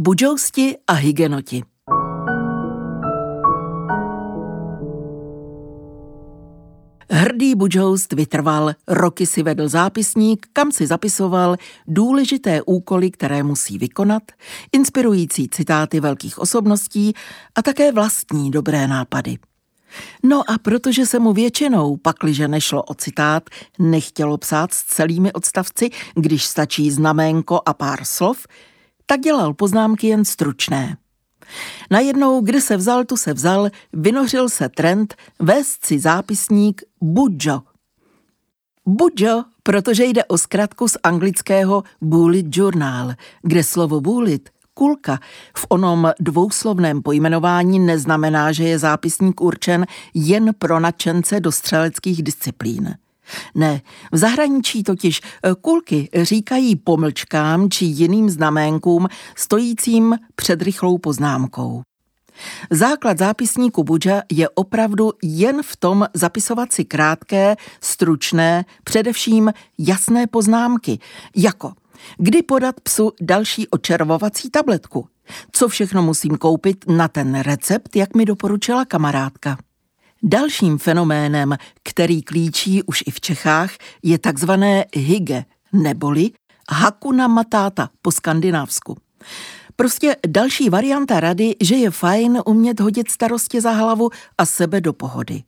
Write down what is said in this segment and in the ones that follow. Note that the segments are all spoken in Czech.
Budžousti a hygenoti. Hrdý Budžoust vytrval, roky si vedl zápisník, kam si zapisoval důležité úkoly, které musí vykonat, inspirující citáty velkých osobností a také vlastní dobré nápady. No a protože se mu většinou, pakliže nešlo o citát, nechtělo psát s celými odstavci, když stačí znaménko a pár slov, tak dělal poznámky jen stručné. Najednou, kde se vzal, tu se vzal, vynořil se trend vést si zápisník Budjo. Budjo, protože jde o zkratku z anglického Bullet Journal, kde slovo bullet kulka v onom dvouslovném pojmenování neznamená, že je zápisník určen jen pro nadšence do střeleckých disciplín. Ne, v zahraničí totiž eh, kulky říkají pomlčkám či jiným znaménkům stojícím před rychlou poznámkou. Základ zápisníku Budža je opravdu jen v tom zapisovat si krátké, stručné, především jasné poznámky, jako kdy podat psu další očervovací tabletku, co všechno musím koupit na ten recept, jak mi doporučila kamarádka. Dalším fenoménem, který klíčí už i v Čechách, je takzvané hygge, neboli hakuna matata po skandinávsku. Prostě další varianta rady, že je fajn umět hodit starosti za hlavu a sebe do pohody.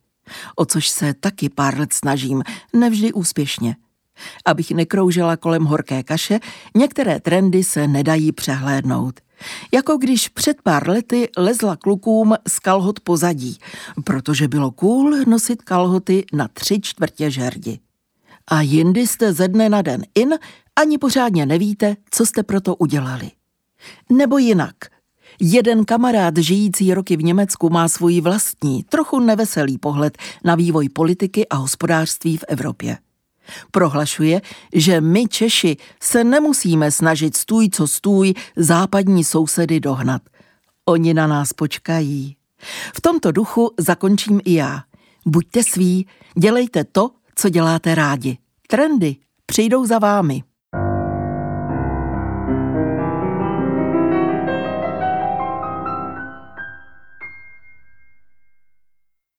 O což se taky pár let snažím, nevždy úspěšně. Abych nekroužela kolem horké kaše, některé trendy se nedají přehlédnout. Jako když před pár lety lezla klukům z kalhot pozadí, protože bylo cool nosit kalhoty na tři čtvrtě žerdi. A jindy jste ze dne na den in, ani pořádně nevíte, co jste proto udělali. Nebo jinak. Jeden kamarád žijící roky v Německu má svůj vlastní, trochu neveselý pohled na vývoj politiky a hospodářství v Evropě. Prohlašuje, že my Češi se nemusíme snažit stůj co stůj západní sousedy dohnat. Oni na nás počkají. V tomto duchu zakončím i já. Buďte sví, dělejte to, co děláte rádi. Trendy přijdou za vámi.